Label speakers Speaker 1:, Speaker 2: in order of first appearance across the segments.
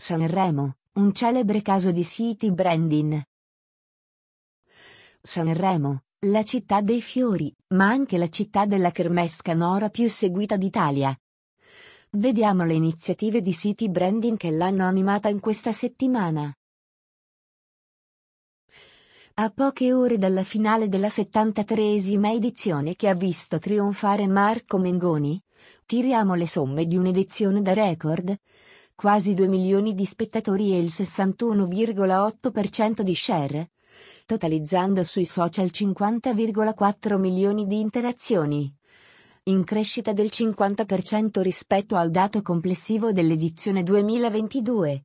Speaker 1: Sanremo, un celebre caso di city branding. Sanremo, la città dei fiori, ma anche la città della kermesse canora più seguita d'Italia. Vediamo le iniziative di city branding che l'hanno animata in questa settimana. A poche ore dalla finale della 73esima edizione che ha visto trionfare Marco Mengoni, tiriamo le somme di un'edizione da record, quasi 2 milioni di spettatori e il 61,8% di share, totalizzando sui social 50,4 milioni di interazioni. In crescita del 50% rispetto al dato complessivo dell'edizione 2022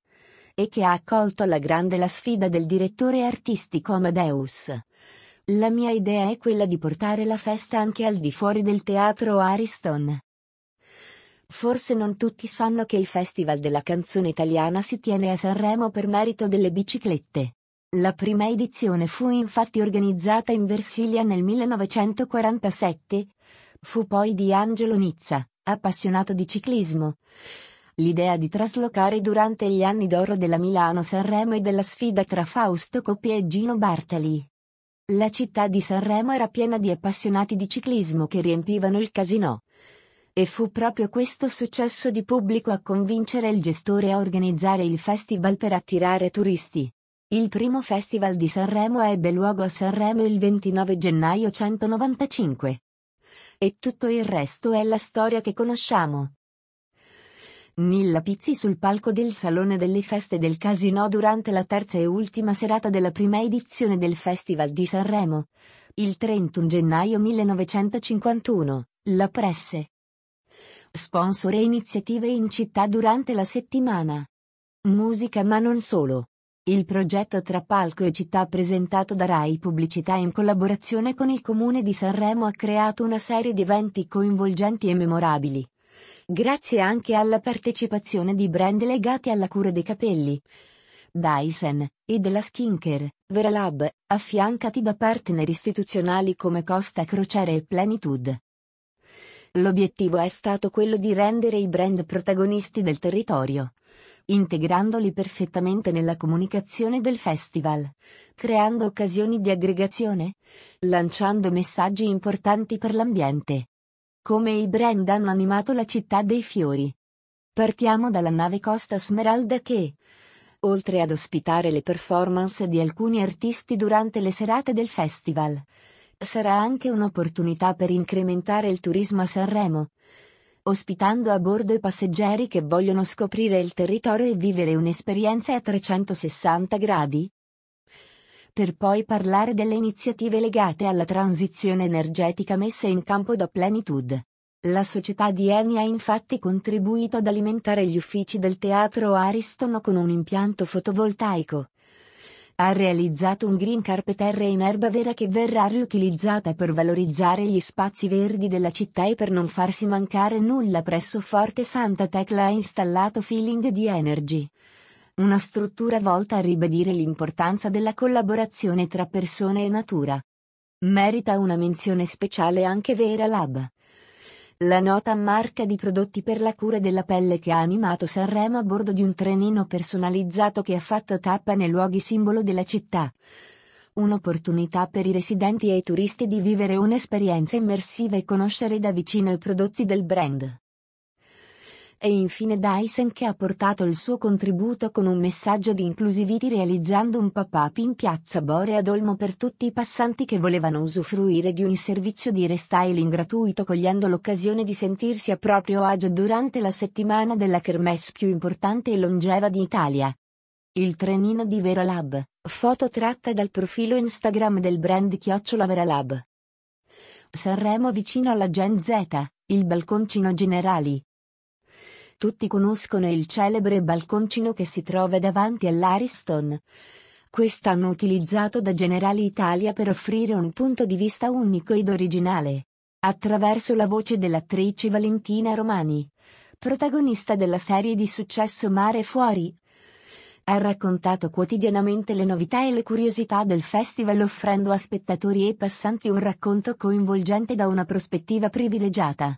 Speaker 1: e che ha accolto alla grande la sfida del direttore artistico Amadeus. La mia idea è quella di portare la festa anche al di fuori del teatro Ariston. Forse non tutti sanno che il Festival della canzone italiana si tiene a Sanremo per merito delle biciclette. La prima edizione fu infatti organizzata in Versilia nel 1947. Fu poi di Angelo Nizza, appassionato di ciclismo, l'idea di traslocare durante gli anni d'oro della Milano-Sanremo e della sfida tra Fausto Coppi e Gino Bartali. La città di Sanremo era piena di appassionati di ciclismo che riempivano il casinò. E fu proprio questo successo di pubblico a convincere il gestore a organizzare il festival per attirare turisti. Il primo festival di Sanremo ebbe luogo a Sanremo il 29 gennaio 195. E tutto il resto è la storia che conosciamo. Nilla Pizzi sul palco del Salone delle Feste del Casino durante la terza e ultima serata della prima edizione del Festival di Sanremo. Il 31 gennaio 1951, La Presse. Sponsor e iniziative in città durante la settimana. Musica ma non solo. Il progetto tra palco e città presentato da Rai Pubblicità in collaborazione con il Comune di Sanremo ha creato una serie di eventi coinvolgenti e memorabili grazie anche alla partecipazione di brand legati alla cura dei capelli. Dyson, e della skincare, Veralab, affiancati da partner istituzionali come Costa Crociere e Plenitude. L'obiettivo è stato quello di rendere i brand protagonisti del territorio, integrandoli perfettamente nella comunicazione del festival, creando occasioni di aggregazione, lanciando messaggi importanti per l'ambiente. Come i brand hanno animato la città dei fiori. Partiamo dalla nave Costa Smeralda che, oltre ad ospitare le performance di alcuni artisti durante le serate del festival, sarà anche un'opportunità per incrementare il turismo a Sanremo, ospitando a bordo i passeggeri che vogliono scoprire il territorio e vivere un'esperienza a 360 gradi, per poi parlare delle iniziative legate alla transizione energetica messe in campo da Plenitude. La società di Eni ha infatti contribuito ad alimentare gli uffici del teatro Ariston con un impianto fotovoltaico. Ha realizzato un green carpet in erba vera che verrà riutilizzata per valorizzare gli spazi verdi della città e per non farsi mancare nulla presso Forte Santa Tecla ha installato Feeling di Energy una struttura volta a ribadire l'importanza della collaborazione tra persone e natura. Merita una menzione speciale anche Vera Lab. La nota marca di prodotti per la cura della pelle che ha animato Sanremo a bordo di un trenino personalizzato che ha fatto tappa nei luoghi simbolo della città. Un'opportunità per i residenti e i turisti di vivere un'esperienza immersiva e conoscere da vicino i prodotti del brand e infine Dyson che ha portato il suo contributo con un messaggio di inclusivity realizzando un pop-up in piazza Bore ad Olmo per tutti i passanti che volevano usufruire di un servizio di restyling gratuito cogliendo l'occasione di sentirsi a proprio agio durante la settimana della kermesse più importante e longeva d'Italia. Il trenino di Veralab, foto tratta dal profilo Instagram del brand Chiocciola Veralab. Sanremo vicino alla Gen Z, il balconcino Generali, tutti conoscono il celebre balconcino che si trova davanti all'Ariston. Quest'anno utilizzato da Generali Italia per offrire un punto di vista unico ed originale. Attraverso la voce dell'attrice Valentina Romani, protagonista della serie di successo Mare Fuori, ha raccontato quotidianamente le novità e le curiosità del festival offrendo a spettatori e passanti un racconto coinvolgente da una prospettiva privilegiata.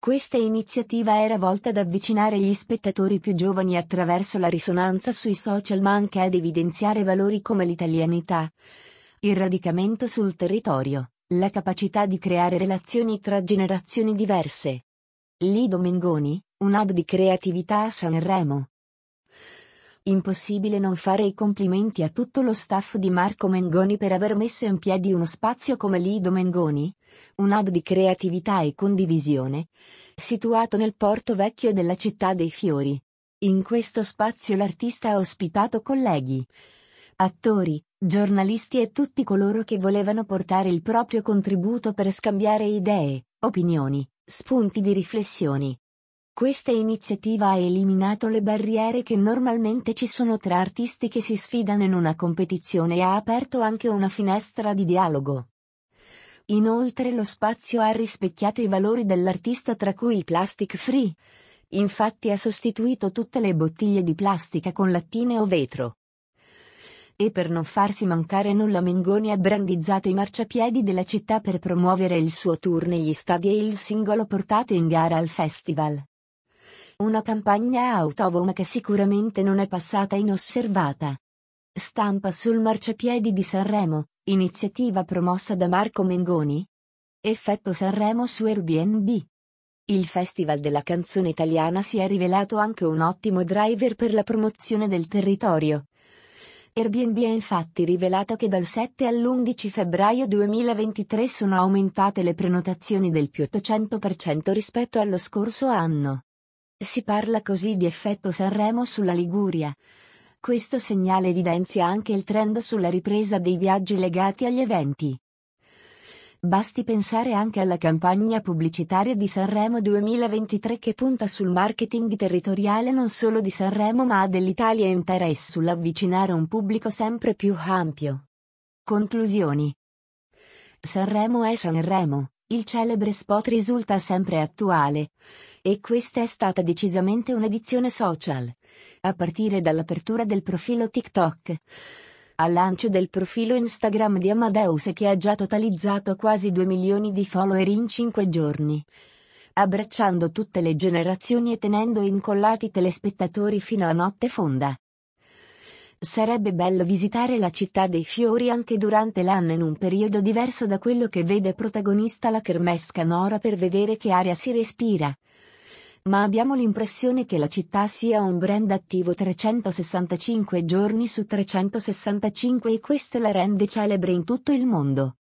Speaker 1: Questa iniziativa era volta ad avvicinare gli spettatori più giovani attraverso la risonanza sui social ma anche ad evidenziare valori come l'italianità, il radicamento sul territorio, la capacità di creare relazioni tra generazioni diverse. Lido Mengoni, un hub di creatività a Sanremo. Impossibile non fare i complimenti a tutto lo staff di Marco Mengoni per aver messo in piedi uno spazio come Lido Mengoni, un hub di creatività e condivisione, situato nel porto vecchio della città dei fiori. In questo spazio l'artista ha ospitato colleghi, attori, giornalisti e tutti coloro che volevano portare il proprio contributo per scambiare idee, opinioni, spunti di riflessioni. Questa iniziativa ha eliminato le barriere che normalmente ci sono tra artisti che si sfidano in una competizione e ha aperto anche una finestra di dialogo. Inoltre lo spazio ha rispecchiato i valori dell'artista tra cui il plastic free. Infatti ha sostituito tutte le bottiglie di plastica con lattine o vetro. E per non farsi mancare nulla Mengoni ha brandizzato i marciapiedi della città per promuovere il suo tour negli stadi e il singolo portato in gara al festival. Una campagna autovom che sicuramente non è passata inosservata. Stampa sul marciapiedi di Sanremo, iniziativa promossa da Marco Mengoni? Effetto Sanremo su Airbnb. Il Festival della canzone italiana si è rivelato anche un ottimo driver per la promozione del territorio. Airbnb ha infatti rivelato che dal 7 all'11 febbraio 2023 sono aumentate le prenotazioni del più 800% rispetto allo scorso anno. Si parla così di effetto Sanremo sulla Liguria. Questo segnale evidenzia anche il trend sulla ripresa dei viaggi legati agli eventi. Basti pensare anche alla campagna pubblicitaria di Sanremo 2023 che punta sul marketing territoriale non solo di Sanremo ma dell'Italia intera e sull'avvicinare un pubblico sempre più ampio. Conclusioni. Sanremo è Sanremo, il celebre spot risulta sempre attuale. E questa è stata decisamente un'edizione social. A partire dall'apertura del profilo TikTok. Al lancio del profilo Instagram di Amadeus che ha già totalizzato quasi 2 milioni di follower in 5 giorni. Abbracciando tutte le generazioni e tenendo incollati telespettatori fino a notte fonda. Sarebbe bello visitare la città dei fiori anche durante l'anno in un periodo diverso da quello che vede protagonista la Kermesse Canora per vedere che aria si respira ma abbiamo l'impressione che la città sia un brand attivo 365 giorni su 365 e questo la rende celebre in tutto il mondo.